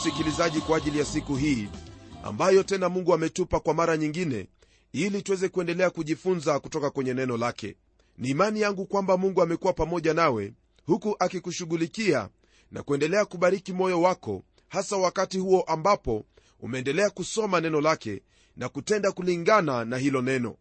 msikilizaji kwa ajili ya siku hii ambayo tena mungu ametupa kwa mara nyingine ili tuweze kuendelea kujifunza kutoka kwenye neno lake. Ni imani yangu kwamba mungu amekuwa pamoja nawe huku akikushughulikia na kuendelea kubariki moyo wako hasa wakati huo ambapo umeendelea kusoma neno lake na kutenda kulingana na hilo neno.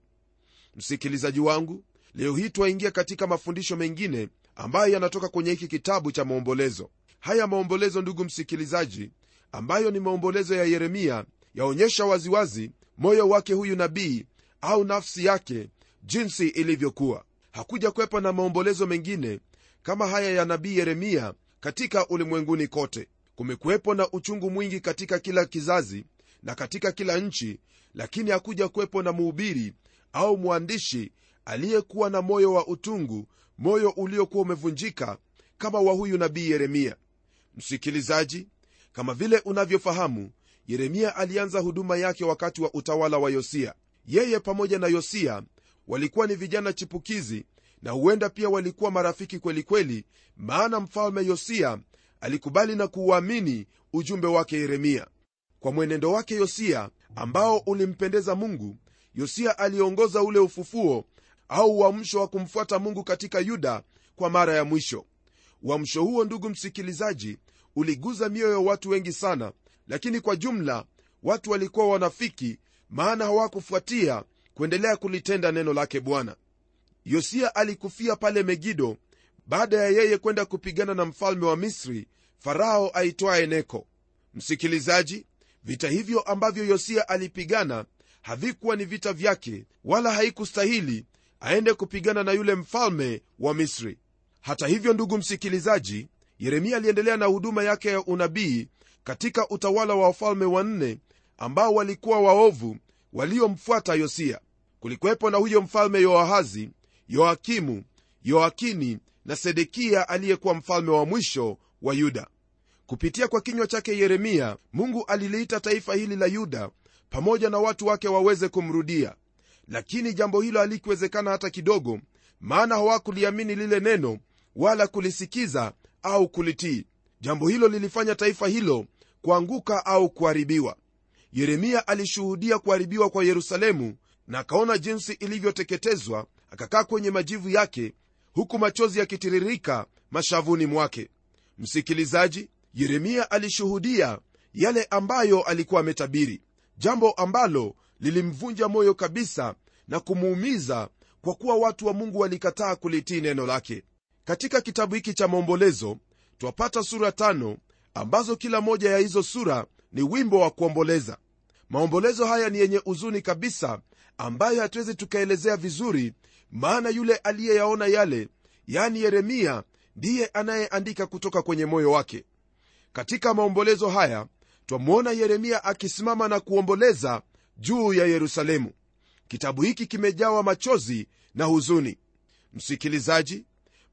Msikilizaji wangu leo hii twaingia katika mafundisho mengine ambayo yanatoka kwenye hiki kitabu cha maombolezo. Haya maombolezo ndugu msikilizaji ambayo ni maombolezo ya yeremia yaonyesha waziwazi moyo wake huyu nabii au nafsi yake jinsi ilivyokuwa. Hakuja kwepa na maombolezo mengine kama haya ya nabii yeremia katika ulimwenguni kote. Kumekuwepo na uchungu mwingi katika kila kizazi na katika kila nchi lakini hakuja kuwepo na mhubiri au mwandishi aliyekuwa na moyo wa utungu moyo uliokuwa umevunjika kama wa huyu nabii yeremia. Msikilizaji kama vile unavyofahamu yeremia alianza huduma yake wakati wa utawala wa yosia. Yeye pamoja na yosia walikuwa ni vijana chipukizi na huenda pia walikuwa marafiki kwelikweli kweli, maana mfalme yosia alikubali na kuuamini ujumbe wake yeremia. Kwa mwenendo wake yosia ambao ulimpendeza mungu yosia aliongoza ule ufufuo au uamsho wa kumfuata mungu katika yuda kwa mara ya mwisho. Uamsho huo ndugu msikilizaji uliguza mioyo ya watu wengi sana lakini kwa jumla watu walikuwa wanafiki maana hawakufuatia kuendelea kulitenda neno lake bwana. Yosia alikufia pale megido baada ya yeye kwenda kupigana na mfalme wa misri farao aitwaye neko. Msikilizaji vita hivyo ambavyo yosia alipigana havikuwa ni vita vyake wala haikustahili aende kupigana na yule mfalme wa misri. Hata hivyo ndugu msikilizaji yeremia aliendelea na huduma yake ya unabii katika utawala wa wafalme wanne ambao walikuwa waovu waliomfuata yosia. Kulikuwepo na huyo mfalme yoahazi yoakimu yoakini na sedekia aliyekuwa mfalme wa mwisho wa yuda. Kupitia kwa kinywa chake yeremia mungu aliliita taifa hili la yuda pamoja na watu wake waweze kumrudia. Lakini jambo hilo halikuwezekana hata kidogo maana hawakuliamini lile neno wala kulisikiza au kulitii. Jambo hilo lilifanya taifa hilo kuanguka au kuharibiwa. Yeremia alishuhudia kuharibiwa kwa yerusalemu na akaona jinsi ilivyoteketezwa akakaa kwenye majivu yake huku machozi yakitiririka mashavuni mwake. Msikilizaji yeremia alishuhudia yale ambayo alikuwa ametabiri jambo ambalo lilimvunja moyo kabisa na kumuumiza kwa kuwa watu wa mungu walikataa kulitii neno lake katika kitabu hiki cha maombolezo twapata sura tano ambazo kila moja ya hizo sura ni wimbo wa kuomboleza. Maombolezo haya ni yenye huzuni kabisa ambayo hatuwezi tukaelezea vizuri maana yule aliyeyaona yale yani yeremia ndiye anayeandika kutoka kwenye moyo wake. Katika maombolezo haya twamwona yeremia akisimama na kuomboleza juu ya yerusalemu. Kitabu hiki kimejawa machozi na huzuni. Msikilizaji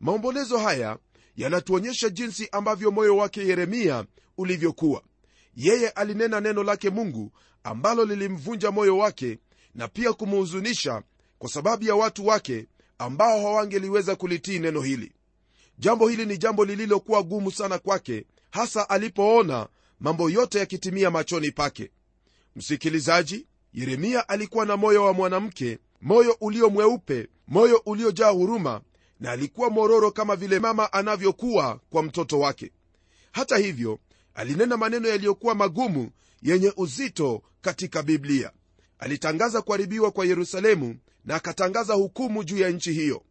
maombolezo haya yanatuonyesha jinsi ambavyo moyo wake yeremia ulivyokuwa. Yeye alinena neno lake mungu ambalo lilimvunja moyo wake na pia kumuhuzunisha kwa sababu ya watu wake ambao hawangeliweza kulitii neno hili. Jambo hili ni jambo lililokuwa gumu sana kwake hasa alipoona mambo yote yakitimia machoni pake. Msikilizaji yeremia alikuwa na moyo wa mwanamke moyo ulio mweupe moyo uliojaa huruma na alikuwa mororo kama vile mama anavyokuwa kwa mtoto wake. Hata hivyo alinena maneno yaliyokuwa magumu yenye uzito katika biblia. Alitangaza kuharibiwa kwa yerusalemu na akatangaza hukumu juu ya nchi hiyo.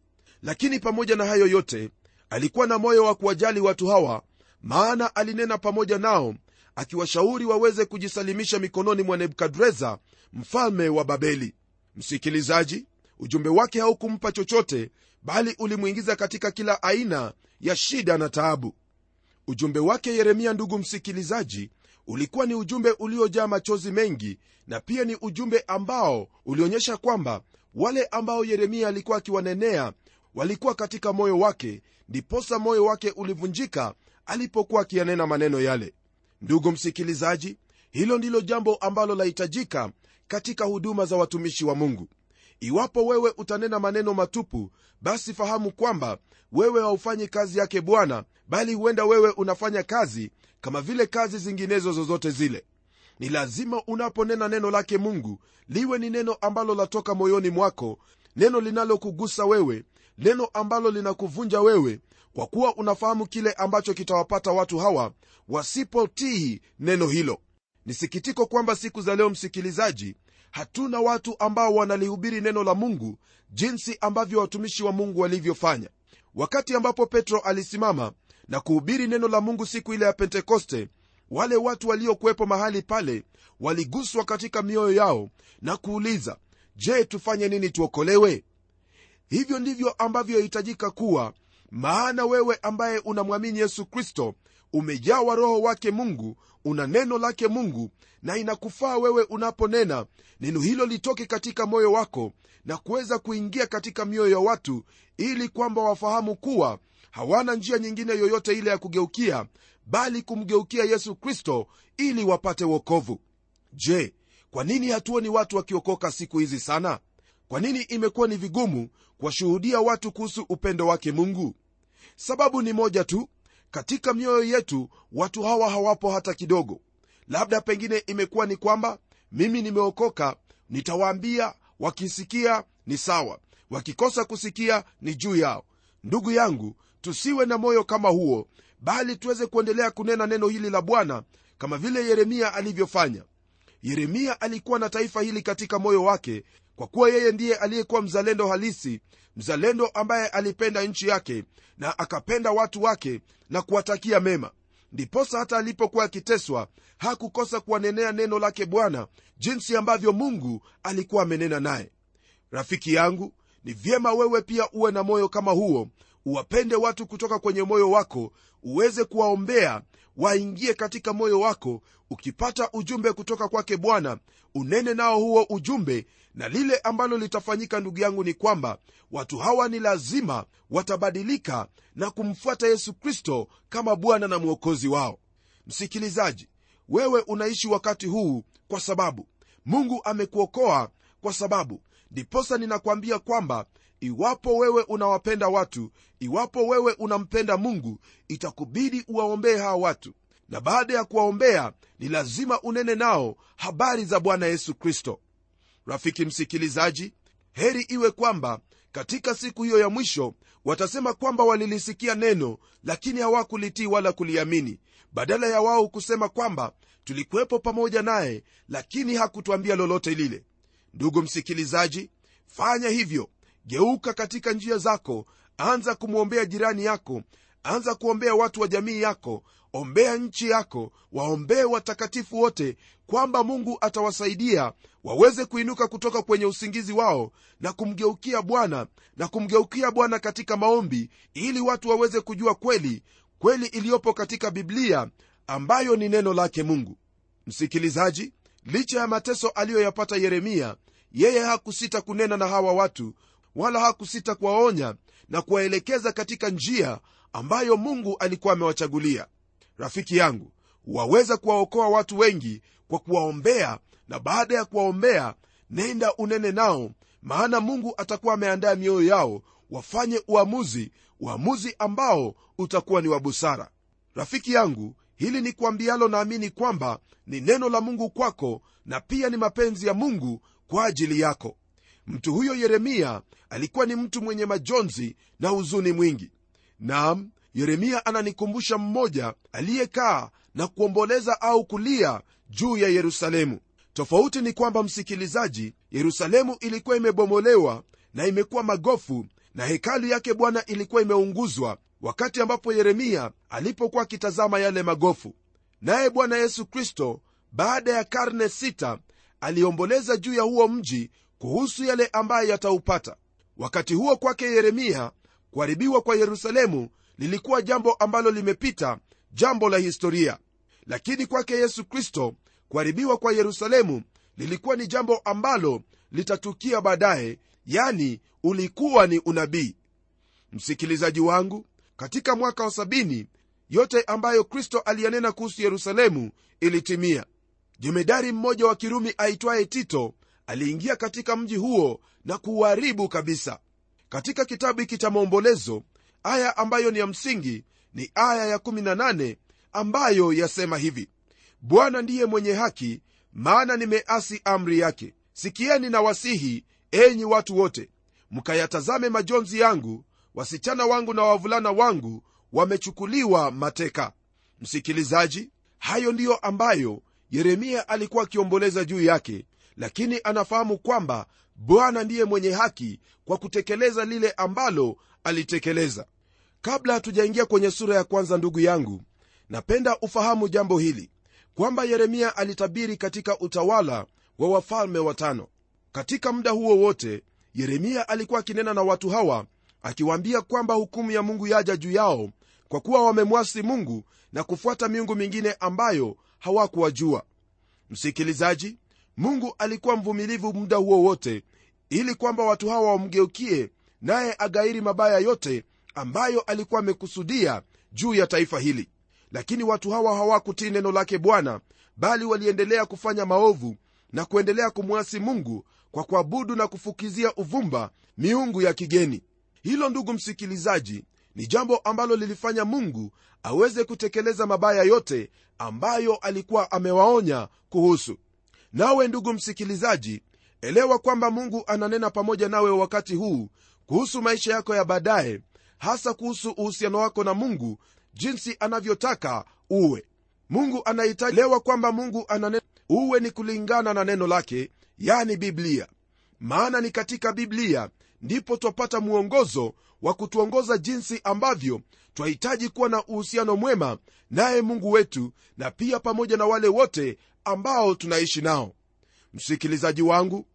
Lakini pamoja na hayo yote alikuwa na moyo wa kuwajali watu hawa maana alinena pamoja nao akiwashauri waweze kujisalimisha mikononi mwa nebukadreza mfalme wa babeli. Msikilizaji ujumbe wake haukumpa chochote bali ulimwingiza katika kila aina ya shida na taabu. Ujumbe wake yeremia ndugu msikilizaji ulikuwa ni ujumbe uliojaa machozi mengi na pia ni ujumbe ambao ulionyesha kwamba wale ambao yeremia alikuwa akiwanenea walikuwa katika moyo wake ndiposa moyo wake ulivunjika alipokuwa akiyanena maneno yale. Ndugu msikilizaji hilo ndilo jambo ambalo lahitajika katika huduma za watumishi wa mungu iwapo wewe utanena maneno matupu basi fahamu kwamba wewe haufanyi kazi yake bwana bali huenda wewe unafanya kazi kama vile kazi zinginezo zozote zile. Ni lazima unaponena neno lake mungu liwe ni neno ambalo latoka moyoni mwako neno linalokugusa wewe neno ambalo linakuvunja wewe kwa kuwa unafahamu kile ambacho kitawapata watu hawa wasipotii neno hilo. Ni sikitiko kwamba siku za leo msikilizaji hatuna watu ambao wanalihubiri neno la mungu jinsi ambavyo watumishi wa mungu walivyofanya. Wakati ambapo petro alisimama na kuhubiri neno la mungu siku ile ya pentekoste wale watu waliokuwepo mahali pale waliguswa katika mioyo yao na kuuliza je tufanye nini tuokolewe? Hivyo ndivyo ambavyo yahitajika kuwa maana wewe ambaye unamwamini yesu kristo umejawa roho wake mungu una neno lake mungu na inakufaa wewe unaponena. Neno hilo litoke katika moyo wako na kuweza kuingia katika mioyo ya watu ili kwamba wafahamu kuwa hawana njia nyingine yoyote ile ya kugeukia bali kumgeukia yesu kristo ili wapate wokovu. Je kwa nini hatuoni watu wakiokoka siku hizi sana? Kwa nini imekuwa ni vigumu kuwashuhudia watu kuhusu upendo wake mungu sababu ni moja tu katika mioyo yetu watu hawa hawapo hata kidogo. Labda pengine imekuwa ni kwamba mimi nimeokoka nitawaambia wakisikia ni sawa wakikosa kusikia ni juu yao. Ndugu yangu tusiwe na moyo kama huo bali tuweze kuendelea kunena neno hili la bwana kama vile yeremia alivyofanya yeremia alikuwa na taifa hili katika moyo wake kwa kuwa yeye ndiye aliyekuwa mzalendo halisi mzalendo ambaye alipenda nchi yake na akapenda watu wake na kuwatakia mema. Ndiposa hata alipokuwa akiteswa hakukosa kuwanenea neno lake bwana jinsi ambavyo mungu alikuwa amenena naye. Rafiki yangu ni vyema wewe pia uwe na moyo kama huo uwapende watu kutoka kwenye moyo wako uweze kuwaombea waingie katika moyo wako ukipata ujumbe kutoka kwake bwana unene nao huo ujumbe na lile ambalo litafanyika ndugu yangu ni kwamba watu hawa ni lazima watabadilika na kumfuata yesu kristo kama bwana na mwokozi wao. Msikilizaji wewe unaishi wakati huu kwa sababu mungu amekuokoa kwa sababu ndiposa ninakwambia kwamba iwapo wewe unawapenda watu iwapo wewe unampenda mungu itakubidi uwaombee hawa watu na baada ya kuwaombea ni lazima unene nao habari za bwana yesu kristo. Rafiki msikilizaji heri iwe kwamba katika siku hiyo ya mwisho watasema kwamba walilisikia neno lakini hawakulitii wala kuliamini badala ya wao kusema kwamba tulikuwepo pamoja naye lakini hakutwambia lolote lile. Ndugu msikilizaji fanya hivyo. Geuka katika njia zako anza kumwombea jirani yako anza kuombea watu wa jamii yako ombea nchi yako waombee watakatifu wote kwamba mungu atawasaidia waweze kuinuka kutoka kwenye usingizi wao na kumgeukia bwana na kumgeukia bwana katika maombi ili watu waweze kujua kweli kweli iliyopo katika biblia ambayo ni neno lake mungu. Msikilizaji licha ya mateso aliyoyapata yeremia yeye hakusita kunena na hawa watu wala hakusita kuwaonya na kuwaelekeza katika njia ambayo mungu alikuwa amewachagulia rafiki yangu waweza kuwaokoa watu wengi kwa kuwaombea na baada ya kuwaombea nenda unene nao maana mungu atakuwa ameandaa mioyo yao wafanye uamuzi uamuzi ambao utakuwa ni wa busara. Rafiki yangu hili ni kuambialo naamini kwamba ni neno la mungu kwako na pia ni mapenzi ya mungu kwa ajili yako. Mtu huyo yeremia alikuwa ni mtu mwenye majonzi na huzuni mwingi. Nam yeremia ananikumbusha mmoja aliyekaa na kuomboleza au kulia juu ya yerusalemu. Tofauti ni kwamba msikilizaji yerusalemu ilikuwa imebomolewa na imekuwa magofu na hekalu yake bwana ilikuwa imeunguzwa wakati ambapo yeremia alipokuwa akitazama yale magofu. Naye bwana yesu kristo baada ya karne sita aliomboleza juu ya huo mji kuhusu yale ambayo yataupata. Wakati huo kwake yeremia kuharibiwa kwa yerusalemu lilikuwa jambo ambalo limepita jambo la historia. Lakini kwake yesu kristo kuharibiwa kwa yerusalemu lilikuwa ni jambo ambalo litatukia baadaye yani ulikuwa ni unabii. Msikilizaji wangu katika mwaka wa sabini yote ambayo kristo aliyanena kuhusu yerusalemu ilitimia. Jemedari mmoja wa kirumi aitwaye tito aliingia katika mji huo na kuuharibu kabisa. Katika kitabu hiki cha maombolezo aya ambayo ni ya msingi ni aya ya18 ambayo yasema hivi bwana ndiye mwenye haki maana nimeasi amri yake. Sikieni na wasihi enyi watu wote. Mkayatazame majonzi yangu wasichana wangu na wavulana wangu wamechukuliwa mateka. Msikilizaji hayo ndiyo ambayo yeremia alikuwa akiomboleza juu yake lakini anafahamu kwamba bwana ndiye mwenye haki kwa kutekeleza lile ambalo alitekeleza kabla hatujaingia kwenye sura ya kwanza ndugu yangu napenda ufahamu jambo hili kwamba yeremia alitabiri katika utawala wa wafalme watano. Katika muda huo wote yeremia alikuwa akinena na watu hawa akiwaambia kwamba hukumu ya mungu yaja juu yao kwa kuwa wamemwasi mungu na kufuata miungu mingine ambayo hawakuwajua. Msikilizaji mungu alikuwa mvumilivu muda huo wote ili kwamba watu hawa wamgeukie naye agairi mabaya yote ambayo alikuwa amekusudia juu ya taifa hili. Lakini watu hawa hawakutii neno lake bwana bali waliendelea kufanya maovu na kuendelea kumwasi mungu kwa kuabudu na kufukizia uvumba miungu ya kigeni. Hilo ndugu msikilizaji ni jambo ambalo lilifanya mungu aweze kutekeleza mabaya yote ambayo alikuwa amewaonya kuhusu. Nawe ndugu msikilizaji elewa kwamba mungu ananena pamoja nawe wakati huu kuhusu maisha yako ya baadaye hasa kuhusu uhusiano wako na mungu jinsi anavyotaka uwe. Mungu anahitaji kwamba mungu anane uwe ni kulingana na neno lake yani biblia. Maana ni katika biblia ndipo twapata mwongozo wa kutuongoza jinsi ambavyo twahitaji kuwa na uhusiano mwema naye mungu wetu na pia pamoja na wale wote ambao tunaishi nao. Msikilizaji wangu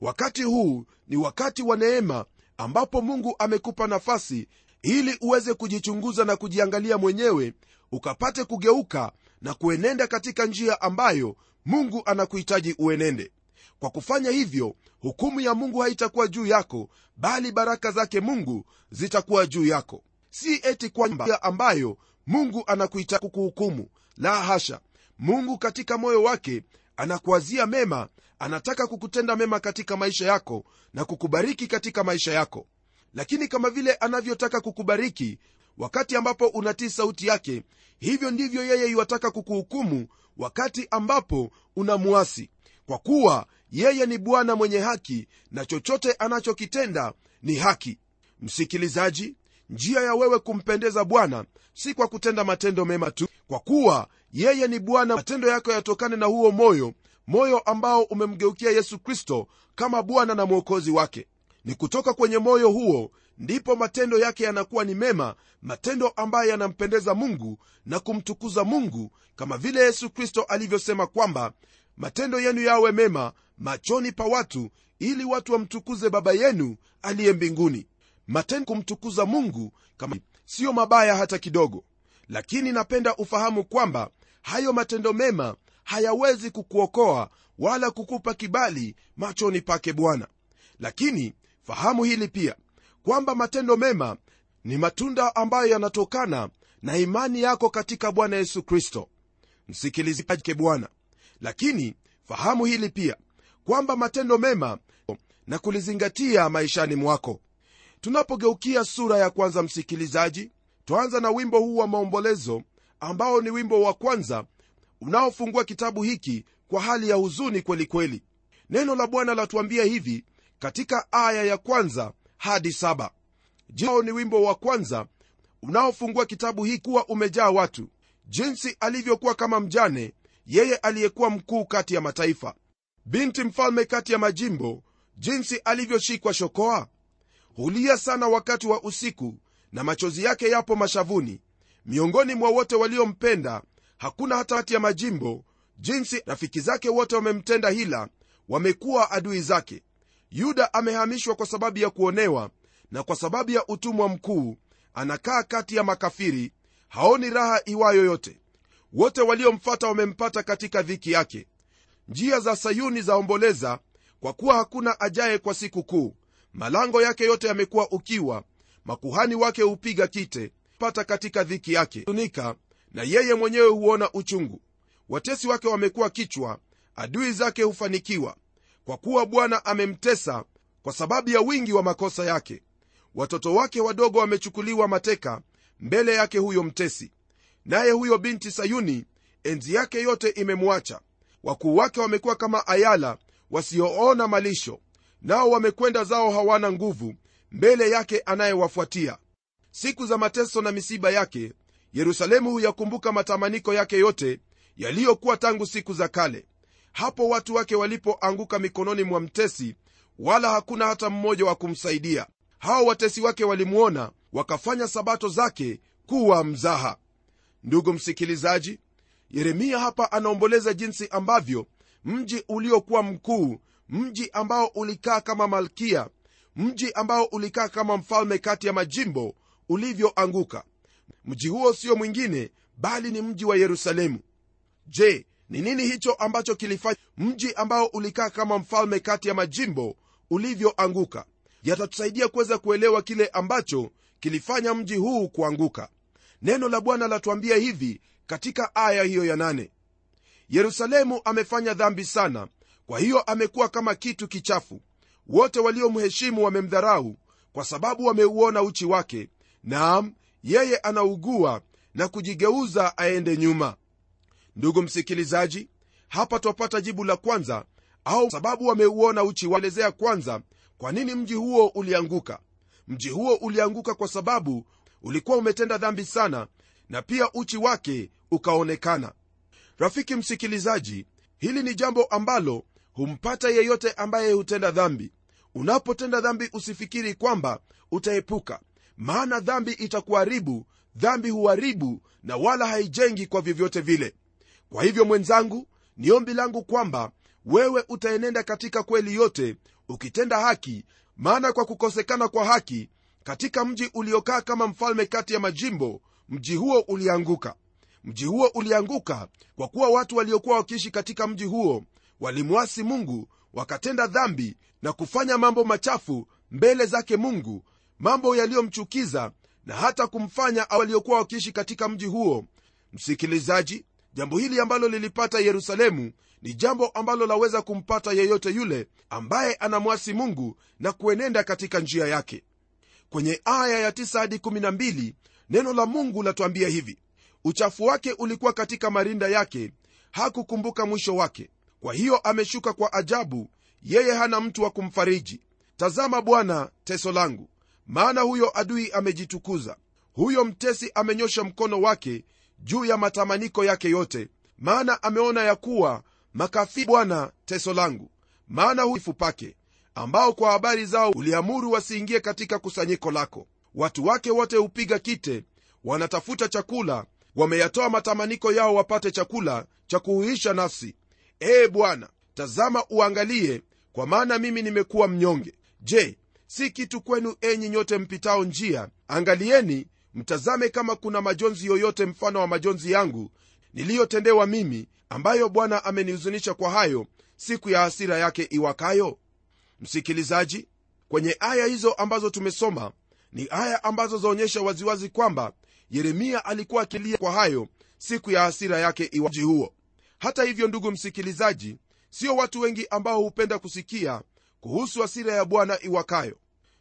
wakati huu ni wakati wa neema ambapo mungu amekupa nafasi ili uweze kujichunguza na kujiangalia mwenyewe ukapate kugeuka na kuenenda katika njia ambayo mungu anakuhitaji uenende. Kwa kufanya hivyo hukumu ya mungu haitakuwa juu yako bali baraka zake mungu zitakuwa juu yako. Si eti kwamba ambayo mungu anakuhitaji kukuhukumu. La hasha! Mungu katika moyo wake anakuazia mema anataka kukutenda mema katika maisha yako na kukubariki katika maisha yako lakini kama vile anavyotaka kukubariki wakati ambapo unatii sauti yake hivyo ndivyo yeye iwataka kukuhukumu wakati ambapo unamuasi. Kwa kuwa yeye ni bwana mwenye haki na chochote anachokitenda ni haki. Msikilizaji njia ya wewe kumpendeza bwana si kwa kutenda matendo mema tu. Kwa kuwa yeye ni bwana matendo yako yatokane na huo moyo moyo ambao umemgeukia yesu kristo kama bwana na mwokozi wake ni kutoka kwenye moyo huo ndipo matendo yake yanakuwa ni mema matendo ambayo yanampendeza mungu na kumtukuza mungu kama vile yesu kristo alivyosema kwamba matendo yenu yawe mema machoni pa watu ili watu wamtukuze baba yenu aliye mbinguni. Matendo kumtukuza mungu kama siyo mabaya hata kidogo lakini napenda ufahamu kwamba hayo matendo mema hayawezi kukuokoa wala kukupa kibali machoni pake bwana. Lakini fahamu hili pia kwamba matendo mema ni matunda ambayo yanatokana na imani yako katika bwana yesu kristo msikilizake bwana lakini fahamu hili pia kwamba matendo mema na kulizingatia maishani mwako tunapogeukia sura ya kwanza msikilizaji twaanza na wimbo huu wa maombolezo ambao ni wimbo wa kwanza unaofungua kitabu hiki kwa hali ya huzuni kwelikweli kweli. neno la bwana latuambia hivi katika aya ya kwanza hadi saba. Jao ni wimbo wa kwanza unaofungua kitabu hii kuwa umejaa watu. Jinsi alivyokuwa kama mjane yeye aliyekuwa mkuu kati ya mataifa. Binti mfalme kati ya majimbo jinsi alivyoshikwa shokoa. Hulia sana wakati wa usiku na machozi yake yapo mashavuni. Miongoni mwa wote waliompenda hakuna hata hati ya majimbo. Jinsi rafiki zake wote wamemtenda hila wamekuwa adui zake yuda amehamishwa kwa sababu ya kuonewa na kwa sababu ya utumwa mkuu anakaa kati ya makafiri haoni raha iwayo yote. Wote waliomfata wamempata katika dhiki yake. Njia za sayuni zaomboleza kwa kuwa hakuna ajaye kwa siku kuu. Malango yake yote yamekuwa ukiwa makuhani wake hupiga kite pata katika dhiki yake. Tunika na yeye mwenyewe huona uchungu. Watesi wake wamekuwa kichwa adui zake hufanikiwa kwa kuwa bwana amemtesa kwa sababu ya wingi wa makosa yake. Watoto wake wadogo wamechukuliwa mateka mbele yake huyo mtesi. Naye huyo binti sayuni enzi yake yote imemwacha. Wakuu wake wamekuwa kama ayala wasioona malisho nao wamekwenda zao hawana nguvu mbele yake anayewafuatia. Siku za mateso na misiba yake yerusalemu huyakumbuka matamaniko yake yote yaliyokuwa tangu siku za kale hapo watu wake walipoanguka mikononi mwa mtesi wala hakuna hata mmoja wa kumsaidia. Hao watesi wake walimwona wakafanya sabato zake kuwa mzaha. Ndugu msikilizaji yeremia hapa anaomboleza jinsi ambavyo mji uliokuwa mkuu mji ambao ulikaa kama malkia mji ambao ulikaa kama mfalme kati ya majimbo ulivyoanguka. Mji huo sio mwingine bali ni mji wa yerusalemu. Je ni nini hicho ambacho kilifanya mji ambao ulikaa kama mfalme kati ya majimbo ulivyoanguka? Yatatusaidia kuweza kuelewa kile ambacho kilifanya mji huu kuanguka. Neno la bwana latuambia hivi katika aya hiyo ya nane. Yerusalemu amefanya dhambi sana kwa hiyo amekuwa kama kitu kichafu. Wote waliomheshimu wamemdharau kwa sababu wameuona uchi wake. Naam yeye anaugua na kujigeuza aende nyuma ndugu msikilizaji hapa twapata jibu la kwanza au sababu wameuona uchi waelezea kwanza kwa nini mji huo ulianguka. Mji huo ulianguka kwa sababu ulikuwa umetenda dhambi sana na pia uchi wake ukaonekana. Rafiki msikilizaji hili ni jambo ambalo humpata yeyote ambaye hutenda dhambi. Unapotenda dhambi usifikiri kwamba utaepuka maana dhambi itakuharibu dhambi huharibu na wala haijengi kwa vyovyote vile kwa hivyo mwenzangu ni ombi langu kwamba wewe utaenenda katika kweli yote ukitenda haki maana kwa kukosekana kwa haki katika mji uliokaa kama mfalme kati ya majimbo mji huo ulianguka. Mji huo ulianguka kwa kuwa watu waliokuwa wakiishi katika mji huo walimwasi mungu wakatenda dhambi na kufanya mambo machafu mbele zake mungu mambo yaliyomchukiza na hata kumfanya waliokuwa wakiishi katika mji huo. Msikilizaji jambo hili ambalo lilipata yerusalemu ni jambo ambalo laweza kumpata yeyote yule ambaye anamwasi mungu na kuenenda katika njia yake. Kwenye aya ya 9 hadi 12 neno la mungu latuambia hivi. Uchafu wake ulikuwa katika marinda yake hakukumbuka mwisho wake. Kwa hiyo ameshuka kwa ajabu yeye hana mtu wa kumfariji. Tazama bwana teso langu. Maana huyo adui amejitukuza. Huyo mtesi amenyosha mkono wake juu ya matamaniko yake yote maana ameona ya kuwa makafi bwana teso langu maana huifu pake ambao kwa habari zao uliamuru wasiingie katika kusanyiko lako. Watu wake wote hupiga kite wanatafuta chakula wameyatoa matamaniko yao wapate chakula cha kuhuisha nafsi. Ee bwana tazama uangalie kwa maana mimi nimekuwa mnyonge. Je si kitu kwenu enyi nyote mpitao njia? Angalieni mtazame kama kuna majonzi yoyote mfano wa majonzi yangu niliyotendewa mimi ambayo bwana amenihuzunisha kwa hayo siku ya hasira yake iwakayo. Msikilizaji kwenye aya hizo ambazo tumesoma ni aya ambazo zaonyesha waziwazi kwamba yeremia alikuwa akilia kwa hayo siku ya hasira yake iwaji huo. Hata hivyo ndugu msikilizaji sio watu wengi ambao hupenda kusikia kuhusu hasira ya bwana iwakayo.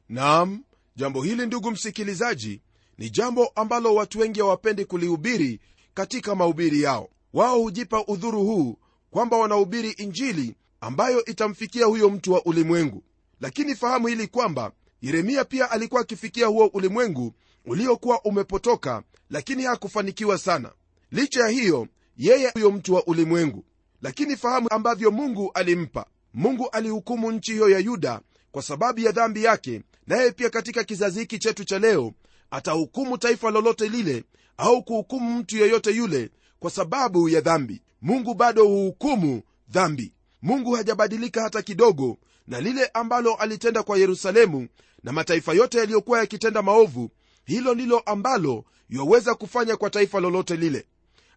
Naam jambo hili ndugu msikilizaji ni jambo ambalo watu wengi hawapendi kulihubiri katika mahubiri yao. Wao hujipa udhuru huu kwamba wanahubiri injili ambayo itamfikia huyo mtu wa ulimwengu. Lakini fahamu hili kwamba yeremia pia alikuwa akifikia huo ulimwengu uliokuwa umepotoka lakini hakufanikiwa sana. Licha ya hiyo yeye huyo mtu wa ulimwengu. Lakini fahamu ambavyo mungu alimpa. Mungu alihukumu nchi hiyo ya yuda kwa sababu ya dhambi yake naye pia katika kizazi hiki chetu cha leo atahukumu taifa lolote lile au kuhukumu mtu yeyote yule kwa sababu ya dhambi. Mungu bado huhukumu dhambi. Mungu hajabadilika hata kidogo na lile ambalo alitenda kwa yerusalemu na mataifa yote yaliyokuwa yakitenda maovu hilo ndilo ambalo yaweza kufanya kwa taifa lolote lile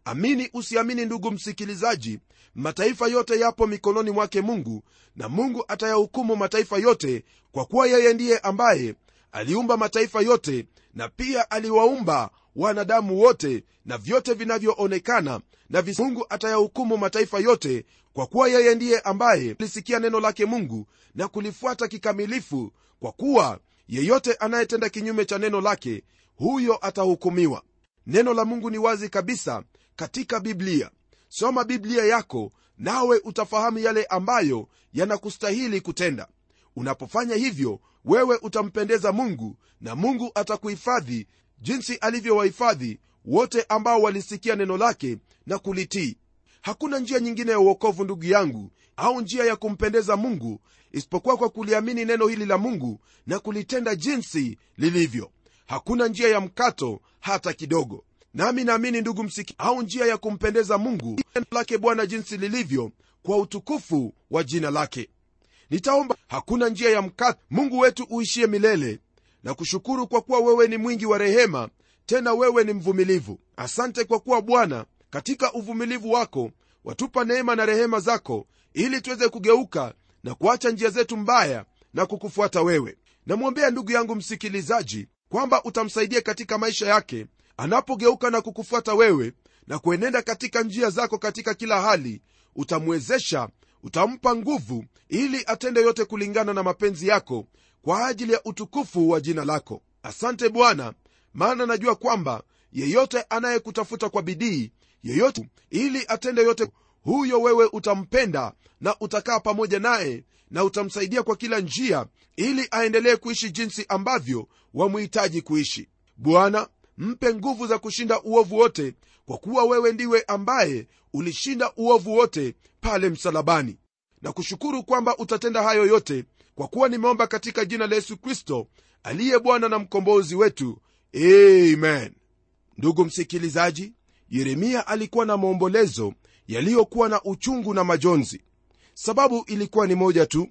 amini usiamini ndugu msikilizaji mataifa yote yapo mikononi mwake mungu na mungu atayahukumu mataifa yote kwa kuwa yeye ndiye ambaye aliumba mataifa yote na pia aliwaumba wanadamu wote na vyote vinavyoonekana na visi... mungu atayahukumu mataifa yote kwa kuwa yeye ndiye ambaye lisikia neno lake mungu na kulifuata kikamilifu kwa kuwa yeyote anayetenda kinyume cha neno lake huyo atahukumiwa. Neno la mungu ni wazi kabisa katika biblia. Soma biblia yako nawe utafahamu yale ambayo yanakustahili kutenda. Unapofanya hivyo wewe utampendeza mungu na mungu atakuhifadhi jinsi alivyowahifadhi wote ambao walisikia neno lake na kulitii. Hakuna njia nyingine ya uokovu ndugu yangu au njia ya kumpendeza mungu isipokuwa kwa kuliamini neno hili la mungu na kulitenda jinsi lilivyo. Hakuna njia ya mkato hata kidogo nami naamini ndugu msiki au njia ya kumpendeza mungu lake bwana jinsi lilivyo kwa utukufu wa jina lake. Nitaomba hakuna njia ya mkati mungu wetu uishie milele na kushukuru kwa kuwa wewe ni mwingi wa rehema tena wewe ni mvumilivu. Asante kwa kuwa bwana katika uvumilivu wako watupa neema na rehema zako ili tuweze kugeuka na kuacha njia zetu mbaya na kukufuata wewe. Namwombea ndugu yangu msikilizaji kwamba utamsaidia katika maisha yake anapogeuka na kukufuata wewe na kuenenda katika njia zako katika kila hali utamwezesha utampa nguvu ili atende yote kulingana na mapenzi yako kwa ajili ya utukufu wa jina lako. Asante bwana maana najua kwamba yeyote anayekutafuta kwa bidii yeyote ili atende yote huyo wewe utampenda na utakaa pamoja naye na utamsaidia kwa kila njia ili aendelee kuishi jinsi ambavyo wamhitaji kuishi. Bwana mpe nguvu za kushinda uovu wote kwa kuwa wewe ndiwe ambaye ulishinda uovu wote pale msalabani. Na kushukuru kwamba utatenda hayo yote kwa kuwa nimeomba katika jina la yesu kristo aliye bwana na mkombozi wetu. Amen. Ndugu msikilizaji yeremia alikuwa na maombolezo yaliyokuwa na uchungu na majonzi. Sababu ilikuwa ni moja tu.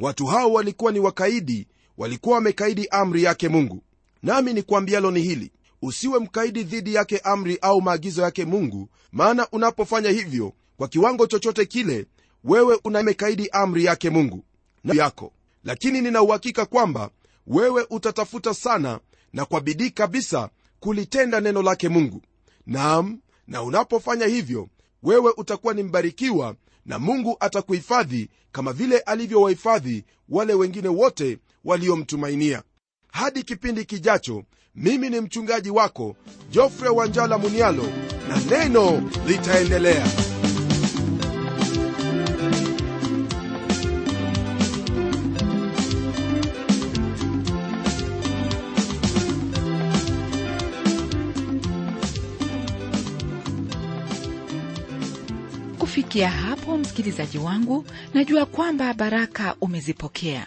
Watu hao walikuwa ni wakaidi walikuwa wamekaidi amri yake mungu. Nami ni kuambialo ni hili usiwe mkaidi dhidi yake amri au maagizo yake mungu maana unapofanya hivyo kwa kiwango chochote kile wewe unamekaidi amri yake mungu na yako. Lakini nina uhakika kwamba wewe utatafuta sana na kwa bidii kabisa kulitenda neno lake mungu. Naam na unapofanya hivyo wewe utakuwa ni mbarikiwa na mungu atakuhifadhi kama vile alivyowahifadhi wale wengine wote waliomtumainia. Hadi kipindi kijacho mimi ni mchungaji wako jofre wanjala munialo na neno litaendelea. Kufikia hapo msikilizaji wangu najua kwamba baraka umezipokea